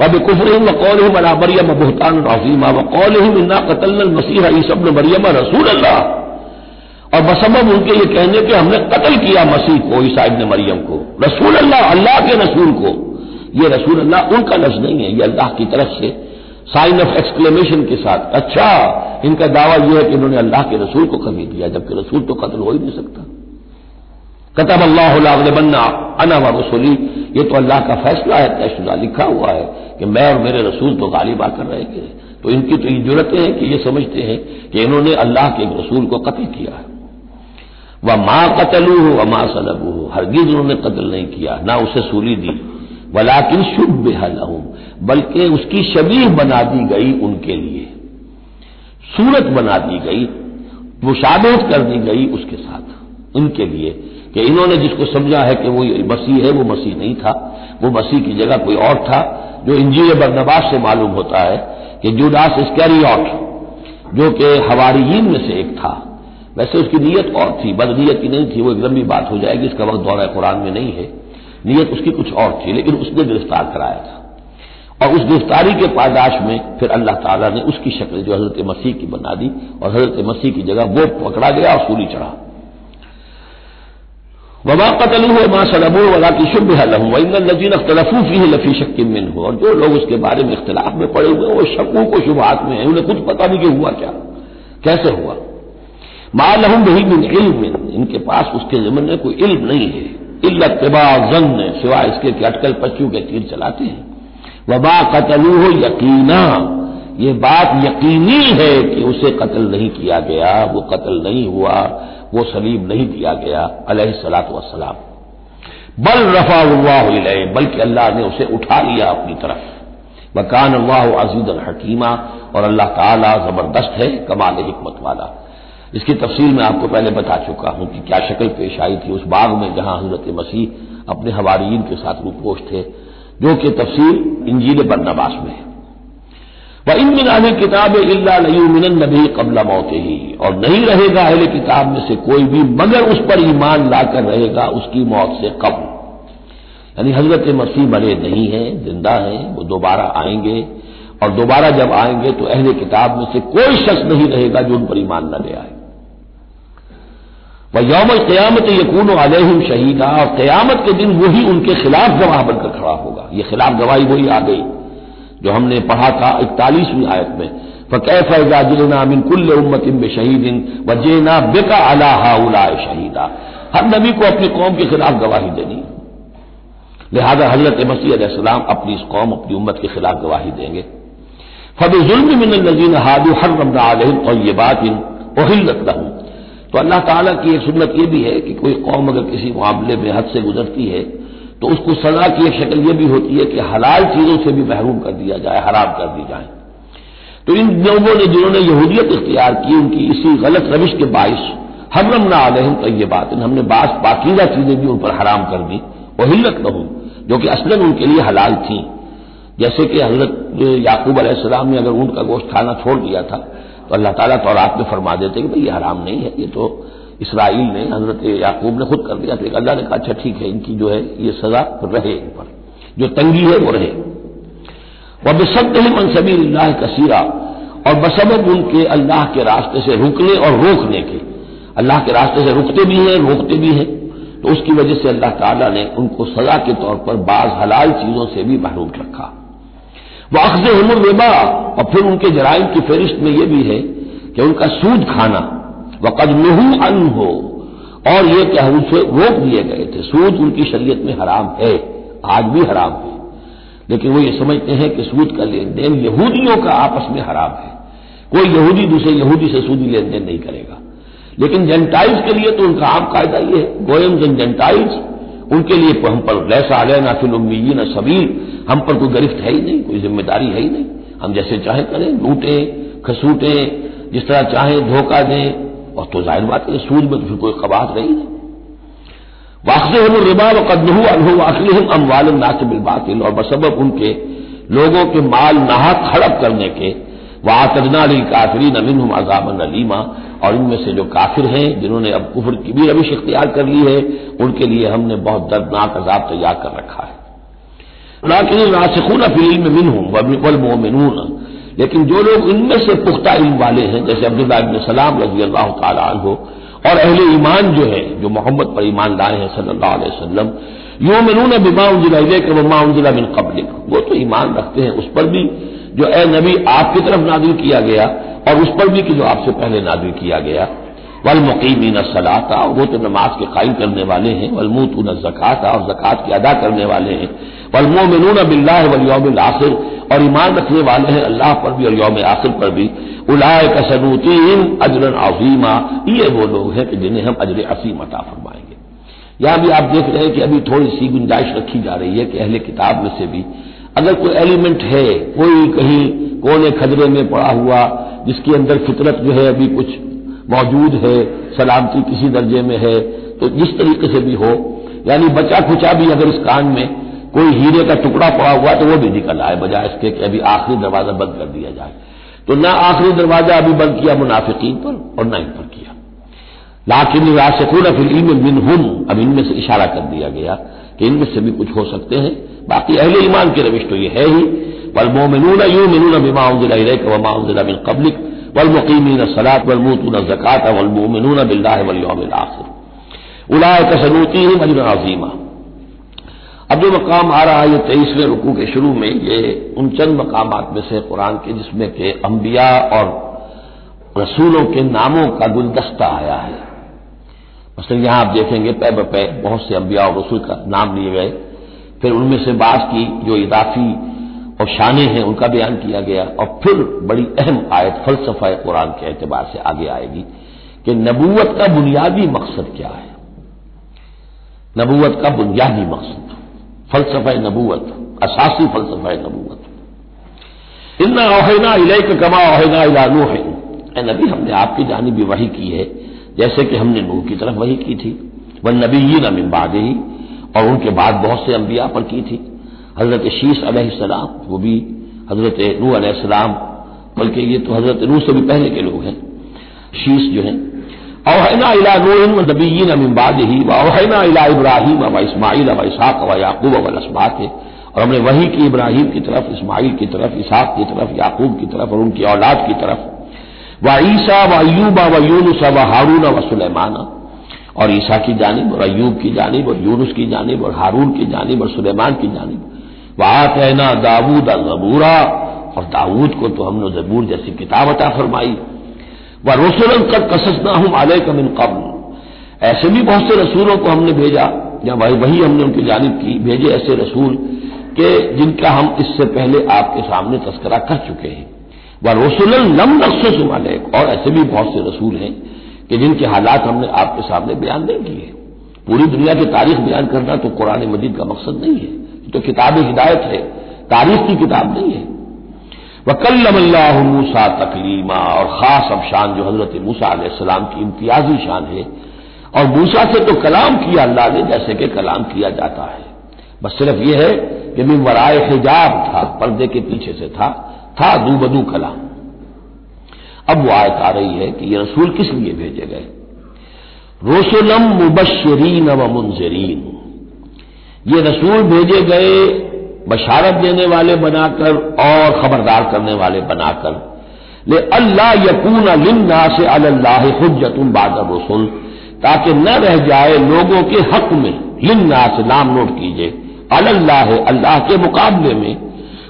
वब कुफर वकौल बला मरियम बहतान अजीमा वकौल इन्ना कतल मसीह ईसब मरियम रसूल अल्लाह और बसबब उनके ये कहने के हमने कत्ल किया मसीह को ईसा इब्न मरियम को रसूल अल्लाह अल्लाह के रसूल को ये रसूल अल्लाह उनका लफ्ज नहीं है ये अल्लाह की तरफ़ से साइन ऑफ़ एक्सक्लेमेशन के साथ अच्छा इनका दावा यह है कि इन्होंने अल्लाह के रसूल को कभी दिया जबकि रसूल तो कत्ल हो ही नहीं सकता कतब अल्लाह बन्ना अना व रसूली ये तो अल्लाह का फैसला है तयशुदा लिखा हुआ है कि मैं और मेरे रसूल तो गालिब आकर रहेंगे तो इनकी तो ये जरूरतें हैं कि ये समझते हैं कि इन्होंने अल्लाह के रसूल को कत्ल किया है। वह माँ कतलू हो व माँ सलबू हो हरगिज उन्होंने कत्ल नहीं किया, ना उसे सूली दी। वलाकिन शुभ बेहलहूं बल्कि उसकी शबीह बना दी गई उनके लिए। सूरत बना दी गई, मुशाबहत कर दी गई उसके साथ। उनके लिए कि इन्होंने जिसको समझा है कि वो मसीह है, वो मसीह नहीं था। वो मसीह की जगह कोई और था। जो इंजीर बरनबास से मालूम होता है कि जुडास स्कैरियट जो कि हवारीन में से एक था। वैसे उसकी नीयत और थी बदनीयत की नहीं थी, वो एक लंबी बात हो जाएगी, इसका वक्त दौरा कुरान में नहीं है। नीयत उसकी कुछ और थी, लेकिन उसने गिरफ़्तार कराया था। और उस गिरफ्तारी के पादाश में फिर अल्लाह ताला ने उसकी शक्ल जो हज़रत मसीह की बना दी, और हज़रत मसीह की जगह वो पकड़ा गया और सूली चढ़ा। वमा कतलू हो माँ सलबू वला की शुभ लहू इन नजीन अख्तलफूफी है लफी शक्किन हो और जो लोग उसके बारे में इख्तलाफ में पड़े हुए वो शक्कों को शुभात में है। उन्हें कुछ पता नहीं कि हुआ क्या, कैसे हुआ। माँ लहम बही मिन इल्म इनके पास उसके जमन में कोई इल्म नहीं है। इल्तबा जन सिवाय इसके कि अटकल पच्चू के तीर चलाते हैं। वबा कतलू हो यकीना, ये बात यकीनी है कि उसे कत्ल नहीं किया गया। वो कत्ल नहीं हुआ। वो सलीब नहीं दिया गया, अलह सलात वसलाम बल रफा बल्कि अल्लाह ने उसे उठा लिया अपनी तरफ़। वकान अल्लाह अज़ीज़ हकीमा, और अल्लाह ताला ज़बरदस्त है, कमाल हमत वाला। इसकी तफसील मैं आपको पहले बता चुका हूँ कि क्या शक्ल पेश आई थी उस बाग में जहाँ हज़रत मसीह अपने हवारीन के साथ रूपोश थे, जो कि तफसील इंजील बरनबास में है। व इन मिन किताब नबी कबला मौत ही और नहीं रहेगा अहले किताब में से कोई भी, मगर उस पर ईमान लाकर रहेगा उसकी मौत से कब यानी हज़रत मसीह मरे नहीं है, ज़िंदा है, वो दोबारा आएँगे। और दोबारा जब आएँगे तो अहले किताब में से कोई शख्स नहीं रहेगा जो उन पर ईमान न ले आए। वह यौम क्यामत यकून अलहम शहीदा। और क्यामत के दिन वही उनके खिलाफ गवाह बनकर खड़ा होगा। ये खिलाफ गवाही वही आ गई। जो हमने पढ़ा था इकतालीसवीं आयत में। फ़कैफ जिलना मिन कुल्ल उम्मतिन शहीदिन वजेना बेका अला हाउला शहीदा। हर नबी को अपनी कौम के खिलाफ गवाही देनी। लिहाजा हज़रत मसीह सलाम अपनी इस कौम, अपनी उम्मत के खिलाफ गवाही देंगे। फब जुल्म मिन नजीन हादू हर रमदा आलम और ये बात इन ओहिल्लत रहूँ तो अल्लाह ताला की एक सुन्नत यह भी है कि कोई कौम अगर किसी मामले में हद से गुजरती है तो उसको सजा की एक शक्ल यह भी होती है कि हलाल चीज़ों से भी महरूम कर दिया जाए, हराम कर दी जाए। तो इन लोगों ने जिन्होंने यहूदियत इख्तियार की, उनकी इसी गलत रविश के बायस हरम ना आलहम तो ये बात हमने बास बाकीदा चीज़ें भी उन पर हराम कर दी। और हिल्लत न हो जो कि असलन उनके लिए हलाल थी। जैसे कि हज़रत याकूब अलैहिस्सलाम ने अगर ऊँट का गोश्त खाना छोड़ दिया था तो अल्लाह ताला तो रात में फरमा देते कि भाई, ये हराम नहीं है, ये तो इसराइल ने हज़रत याकूब ने खुद कर दिया तो अल्लाह ने कहा अच्छा ठीक है, इनकी जो है, ये सजा रहे इन पर जो तंगी है, वो रहे। वह बेसद ही मनसबी अल्लाह कसीरा, और बसबब उनके अल्लाह के रास्ते से रुकने और रोकने के। अल्लाह के रास्ते से रुकते भी हैं, रोकते भी हैं। तो उसकी वजह से अल्लाह ताला ने उनको सजा के तौर पर बाज हलाल चीज़ों से भी महरूम रखा। वह अखज हमर रिबा, और फिर उनके जराइम की फहरिस्त में यह भी है कि उनका सूद खाना वक़द नहू अन हो और ये क्या उनसे रोक दिए गए थे। सूद उनकी शरीयत में हराम है, आज भी हराम है। लेकिन वो ये समझते हैं कि सूद का लेन देन यहूदियों का आपस में हराम है। कोई यहूदी दूसरे यहूदी से सूदी लेन देन नहीं करेगा। लेकिन जेंटाइल्स के लिए तो उनका आम कायदा ये है। गोयम्स एंड जेंटाइल्स, उनके लिए हम पर लैसा आले ना फिर उम्मीदी न सबील हम पर कोई गिरफ्त है ही नहीं, कोई ज़िम्मेदारी है ही नहीं। हम जैसे चाहे करें, लूटें, खसूटें, जिस तरह चाहे धोखा दें। और तो ज़ाहिर बात है सूद में तो फिर कोई रही नहीं। वाकसे हम रिबा व कदनहू अनहू वाकली हम वाल नाच बिलबातिल और बसबब उनके लोगों के माल नाहक खड़प करने के वातजना काफरी नमिन हम अजाबन अलीमा, और इनमें से जो काफिर हैं, जिन्होंने अब कुफर की भी रविश इख्तियार कर ली है, उनके लिए हमने बहुत दर्दनाक अजाब तैयार कर रखा है। लाकिन रासिखून फ़िल्म मिन हूँ वल मोमिनून लेकिन जो लोग इनमें से पुख्ता इल्म वाले हैं, जैसे अब्दुल्ला इबन सलाम रज़ी अल्लाह तहो और अहले ईमान जो है, जो मोहम्मद पर ईमान लाए हैं सल्लल्लाहु अलैहि वसल्लम यो मिनून बिमा उजिला के वमा उजिला बिन कबलिक। वो तो ईमान रखते हैं, उस पर भी जो ए नबी आपकी तरफ़ नादिल किया गया, और उस पर भी कि जो आपसे पहले नादिल किया गया। वल मुकीमीन सलाता, वो तो नमाज़ के कायम करने वाले हैं वलमूत न जक़ाता, और जक़ात की अदा करने वाले हैं। वलमोमिन बिल्लाह वलियम आखिर। और ईमान रखने वाले हैं अल्लाह पर भी और यौम आखिर पर भी। उलाय कसनूतीन अजरन अजीमा। ये वो लोग हैं कि जिन्हें हम अजर असीम अता फरमाएँगे। यहाँ भी आप देख रहे हैं कि अभी थोड़ी सी गुंजाइश रखी जा रही है कि अहले किताब में से भी। अगर कोई एलिमेंट है, कोई कहीं कोने खदरे में पड़ा हुआ, जिसके अंदर फितरत जो है अभी कुछ मौजूद है, सलामती किसी दर्जे में है तो जिस तरीके से भी हो, यानी बचा खुचा भी अगर इस कान में कोई हीरे का टुकड़ा पड़ा हुआ तो वो भी निकल आए, बजाय इसके कि अभी आखिरी दरवाज़ा बंद कर दिया जाए। तो ना आखिरी दरवाज़ा अभी बंद किया मुनाफिकीन पर और ना इन पर किया। लाकिन रासकून फिर इनमें मिन हम अब इनमें से इशारा कर दिया गया कि इनमें से भी कुछ हो सकते हैं। बाकी अहले ईमान की रविश तो ये है ही। वलमोमिनून यू मिनून बिमा वमा बिन कबलिक। वलमुकीमीन सलात वलमूतून जक़ात वलमोमिनून बिल्लाह वलयौम आखिर। उलाय कसनूती अजर अजीमा। अब जो मकाम आ रहा है, ये तेईसवें रुकू के शुरू में, ये उन चंद मकाम में से कुरान के, जिसमें के अंबिया और रसूलों के नामों का गुलदस्ता आया है। मसलन यहाँ आप देखेंगे, पै बपै बहुत से अंबिया और रसूल का नाम लिए गए। फिर उनमें से बास की, जो इदाफी और शाने हैं, उनका बयान किया गया। और फिर बड़ी अहम आयत, फलसफा कुरान के एतबार से आगे आएगी कि नबूवत का बुनियादी मकसद क्या है? नबूवत का बुनियादी मकसद। फलसफा नबूवत, असासी फलसफा नबूवत। इन्ना ओहना इले कमा ओहना इलानू है ए नबी, हमने आपकी जानी भी वही की है, जैसे कि हमने नूह की तरफ़ वही की थी। वह नबी ही नमिन बाद ही और उनके बाद बहुत से अंबिया पर की थी। हज़रत शीश अलैहिस्सलाम वो भी हज़रत नू अलैहिस्सलाम बल्कि ये तो हज़रत नू से भी पहले के लोग हैं। शीश जो है अवहना इला नून नबीन अमिबाद ही व अवहना इला इब्राहिम व इसमाइल व इसहाक व याकूब व लस्मात और हमने वही की इब्राहिम की तरफ़ इसमाइल की तरफ़ इसहाक की तरफ़ याकूब की तरफ़ और उनकी औलाद की तरफ़ व ईसा व अयूबा व यूनुस व हारून व सुलेमाना और ईसा की जानब और अयूब की जानब और यूनुस की जानब और हारून की जानब और सुलेमान की जानब वात ना दाऊद जबूरा और दाऊद को तो हमने जबूर जैसी किताब अता फरमाई व रसुलन कद कससना हूँ आलय कमिन कबल। ऐसे भी बहुत से रसूलों को हमने भेजा, या भाई वही हमने उनकी जानब की, भेजे ऐसे रसूल के जिनका हम इससे पहले आपके सामने तस्करा कर चुके हैं। व रसुलन लम नक्स और ऐसे भी बहुत से रसूल हैं कि जिनके हालात हमने आपके सामने बयान नहीं किए। पूरी दुनिया की तारीख बयान करना तो कुरान मजीद का मकसद नहीं है। तो किताब हिदायत है। तारीख की किताब नहीं है। वकल्लमल्लाह मूसा तकलीमा। और खास अब शान जो हज़रत मूसा सलाम की इम्तियाजी शान है। और मूसा से तो कलाम किया अल्लाह ने, जैसे कि कलाम किया जाता है। बस सिर्फ़ यह है कि मिन वराय हिजाब था, पर्दे के पीछे से था था दू बदू कलाम। अब वो आयत आ रही है कि ये रसूल किस लिए भेजे गए? रोसुलम मुबशरीन व मुंजरीन ये रसूल भेजे गए बशारत देने वाले बनाकर और खबरदार करने वाले बनाकर। ले अल्लाह यकून लिन्ना से अल्लाह हजतुम बादर रसुल, ताकि न रह जाए लोगों के हक में लिन्ना से नाम नोट कीजिए। अल्लाह अल्लाह के मुकाबले में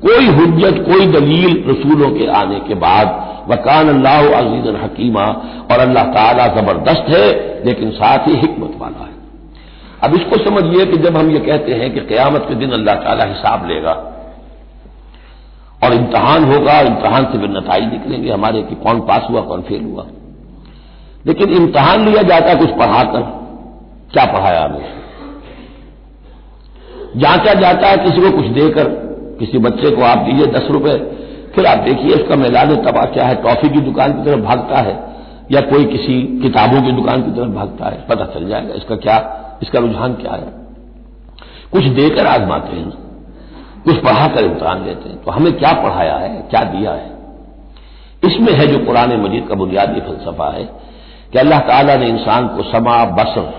कोई हजत कोई दलील रसूलों के आने के बाद, वकान अल्लाह अज़ीज़ हकीमा, और अल्लाह ताला ज़बरदस्त है, लेकिन साथ ही हिकमत वाला है। अब इसको समझिए कि जब हम ये कहते हैं कि क्यामत के दिन अल्लाह ताला हिसाब लेगा और इम्तहान होगा, इम्तहान से फिर नताई निकलेंगे हमारे कि कौन पास हुआ, कौन फेल हुआ। लेकिन इम्तहान लिया जाता है कुछ पढ़ाकर, क्या पढ़ाया हमें जांचा जाता है किसी को कुछ देकर, किसी बच्चे को आप दीजिए दस रुपए, फिर आप देखिए उसका मैदान तबाह क्या है, टॉफी की दुकान की तरफ़ भागता है या कोई किसी किताबों की दुकान की तरफ़ भागता है, पता चल जाएगा इसका क्या इसका रुझान क्या है? कुछ देकर आजमाते हैं, कुछ पढ़ाकर इम्तहान लेते हैं। तो हमें क्या पढ़ाया है, क्या दिया है? इसमें है जो कुरान मजीद का बुनियादी फलसफा है कि अल्लाह ताला ने इंसान को समा, बसर,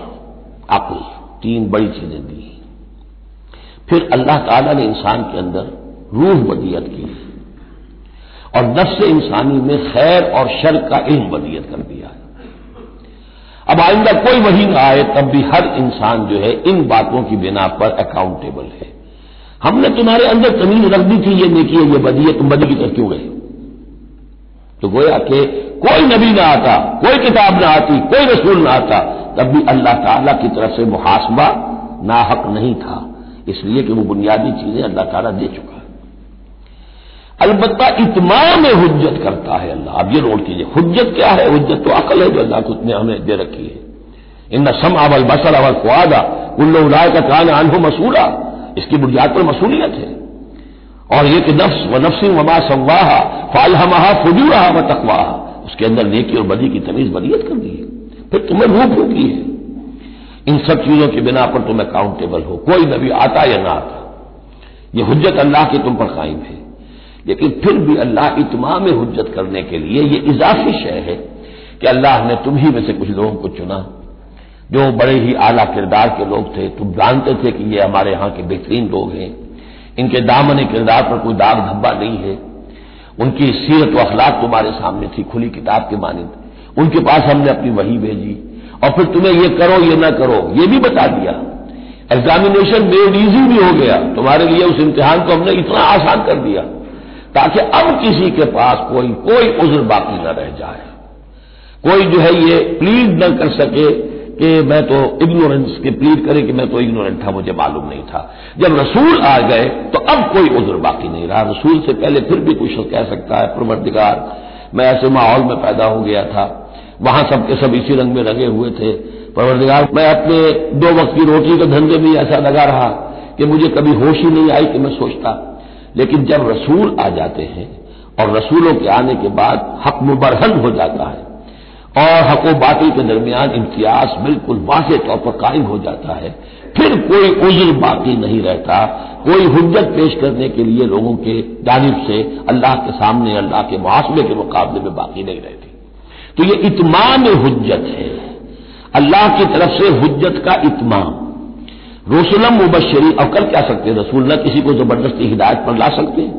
अक्ल, तीन बड़ी चीज़ें दी। फिर अल्लाह ताला ने इंसान के अंदर रूह बदियत की और नफ्स इंसानी में खैर और शर का इल्म बदियत कर दिया है। अब आइंदा कोई वही ना आए, तब भी हर इंसान जो है, इन बातों की बिना पर अकाउंटेबल है। हमने तुम्हारे अंदर तमीज रख दी थी, ये नेकी है, ये बदी है, तुम बदी की तरफ़ क्यों गए तो गोया कि कोई नबी ना आता, कोई किताब ना आती, कोई रसूल ना आता, तब भी अल्लाह ताला की तरफ़ से मुहासबा नाहक नहीं था। इसलिए कि वो बुनियादी चीज़ें अल्लाह ताला दे चुका। अलबत् इतमाम में हुज्जत करता है अल्लाह। अब ये नोट कीजिए, हुज्जत क्या है? हुज्जत तो अकल है जो अल्लाह को ने हमें दे रखी है। इन सम अवल बसर अवल खुआदा उल्लो उलाय का कान अनहु मसूला। इसकी बुनियाद पर मसूलियत है। और ये कि नफ्स, व नफसी वमा सवाह फालहमहा फजूरहा व तकवाहा। उसके अंदर नेकी और बदी की तमीज बदियत कर दी है। फिर तुम्हें रूह फूकी है? इन सब चीज़ों की बिना पर तुम अकाउंटेबल हो। कोई नबी आता या ना आता। ये हुज्जत अल्लाह की तुम पर कायम है। लेकिन फिर भी अल्लाह इतमाम हुज्जत करने के लिए ये इजाफी शय है कि अल्लाह ने तुम ही में से कुछ लोगों को चुना। जो बड़े ही आला किरदार के लोग थे, तुम जानते थे कि ये हमारे यहाँ के बेहतरीन लोग हैं। इनके दामन किरदार पर कोई दाग धब्बा नहीं है। उनकी सीरत व अखलाक तुम्हारे सामने थी, खुली किताब के मानंद। उनके पास हमने अपनी वही भेजी। और फिर तुम्हें ये करो, ये ना करो, ये भी बता दिया। एग्जामिनेशन मेड ईजी भी हो गया। तुम्हारे लिए उस इम्तिहान को हमने इतना आसान कर दिया। ताकि अब किसी के पास कोई कोई उज्र बाकी न रह जाए। कोई जो है ये प्लीड न कर सके कि मैं तो इग्नोरेंस के प्लीड करे कि मैं तो इग्नोरेंट था, मुझे मालूम नहीं था। जब रसूल आ गए तो अब कोई उज्र बाकी नहीं रहा। रसूल से पहले फिर भी कुछ कह सकता है प्रवर्तिकार मैं ऐसे माहौल में पैदा हो गया था। वहाँ सबके सब इसी रंग में लगे हुए थे। परवरदिगार, मैं अपने दो वक्त की रोटी के धंधे में ऐसा लगा रहा कि मुझे कभी होश ही नहीं आई कि मैं सोचता लेकिन जब रसूल आ जाते हैं और रसूलों के आने के बाद हक मुबरहन हो जाता है और हको बातिल के दरमियान इम्तियाज़ बिल्कुल वाज तौर पर कायम हो जाता है, फिर कोई उज्र बाकी नहीं रहता, कोई हुज्जत पेश करने के लिए लोगों के जानब से अल्लाह के सामने, अल्लाह के मुआसमे के मुकाबले में बाकी नहीं रहती। तो ये इतमाम हुज्जत है। अल्लाह की तरफ़ से हुज्जत का इतमाम। रसुलम मुबशरी और कर क्या सकते हैं? रसूल न किसी को ज़बरदस्ती हिदायत पर ला सकते हैं?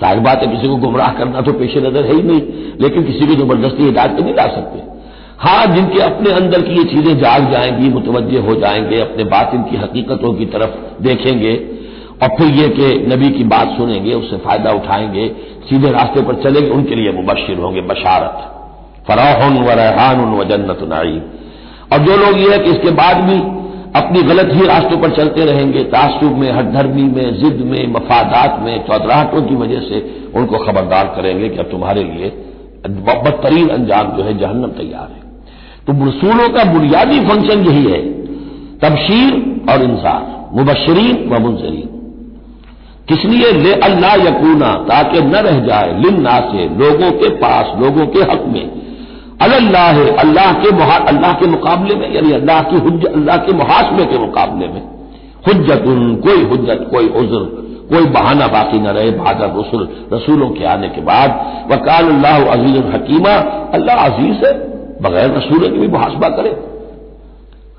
ज़ाहिर बात है, किसी को गुमराह करना तो पेश नज़र है ही नहीं, लेकिन किसी को ज़बरदस्ती हिदायत पर नहीं ला सकते। हाँ जिनके अपने अंदर की ये चीज़ें जाग जाएँगी मुतवजह हो जाएँगे, अपने बातिन की हकीकतों की तरफ़ देखेंगे, और फिर ये कि नबी की बात सुनेंगे, उससे फ़ायदा उठाएँगे, सीधे रास्ते पर चलेंगे, उनके लिए मुबशर होंगे, बशारत। फराहन व रहहान व जन्नत नाई और जो लोग ये है कि इसके बाद भी अपनी गलत ही रास्तों पर चलते रहेंगे। तासुब में हरधर्मी में, जिद में, मफादात में चौधराहटों की वजह से उनको खबरदार करेंगे कि अब तुम्हारे लिए बदतरीन अंजाम जो है जहन्नम तैयार है। तो रसूलों का बुनियादी फ़ंक्शन यही है, तबशीर और इंसार मुबशरीन व मुंजरीन किस लिए? ले अल्लाह यकूना, ताकि न रह जाए। लिन्ना से लोगों के पास, लोगों के हक में। अल्लाह है अल्लाह के अल्लाह के मुकाबले में, यानी अल्लाह की अल्लाह के मुहासमे के मुकाबले में। हुज्जतुन, कोई हुज्जत, कोई उज्र, कोई बहाना बाकी न रहे भादर रसुल, रसूलों के आने के बाद। वकाल अल्लाह अज़ीज़ हकीमा, अल्लाह अज़ीज़ है, बगैर रसूलों की भी मुहासबा करे।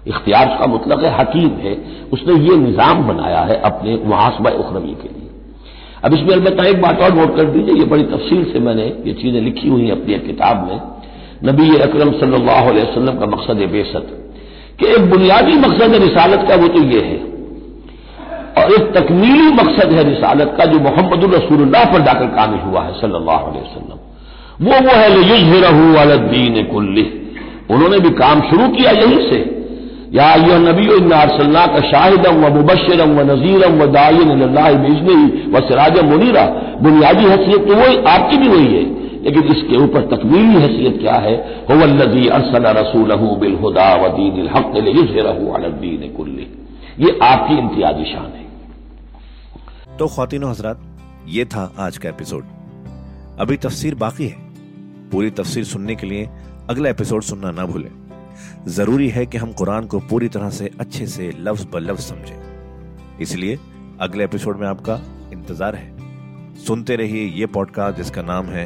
इख्तियार का मतलब है, हकीम है। उसने ये निज़ाम बनाया है अपने मुहासबा उखरवी के लिए। अब इसमें अलबत्ता एक बात और नोट कर दीजिए, ये बड़ी तफसील से मैंने ये चीज़ें लिखी हुई हैं अपनी किताब में। नबी अकरम सल्लल्लाहु का मकसद बेसत कि एक बुनियादी मकसद है रिसालत का, वो तो ये है। और एक तकमीली मकसद है रिसालत का, जो मोहम्मद रसूलुल्लाह पर जाकर कामिल हुआ है सल्लल्लाहु अलैहि वसल्लम। वो वो है युजहरहू अलद्दीन कुल्ली। उन्होंने भी काम शुरू किया यहीं से। या यह नबी अरसल्ला का शाहिदम व मुबशरम व नजीरम व दाइन बिजनी व सिराज मुनीरा। बुनियादी हैसियत तो वही आपकी भी वही है। लेकिन इसके ऊपर तकमीली हैसियत क्या है? होवल्लजी अरसल रसूल बिलहुदा व दीन हक अलद्दीन कुल्ली। ये आपकी इम्तियाजी शान है। तो खातिन हजरात, ये था आज का एपिसोड। अभी तफसीर बाकी है। पूरी तफसीर सुनने के लिए अगला एपिसोड सुनना ना भूलें। ज़रूरी है कि हम कुरान को पूरी तरह से अच्छे से लफ्ज ब लफ्ज समझें। इसलिए अगले एपिसोड में आपका इंतज़ार है। सुनते रहिए ये पॉडकास्ट जिसका नाम है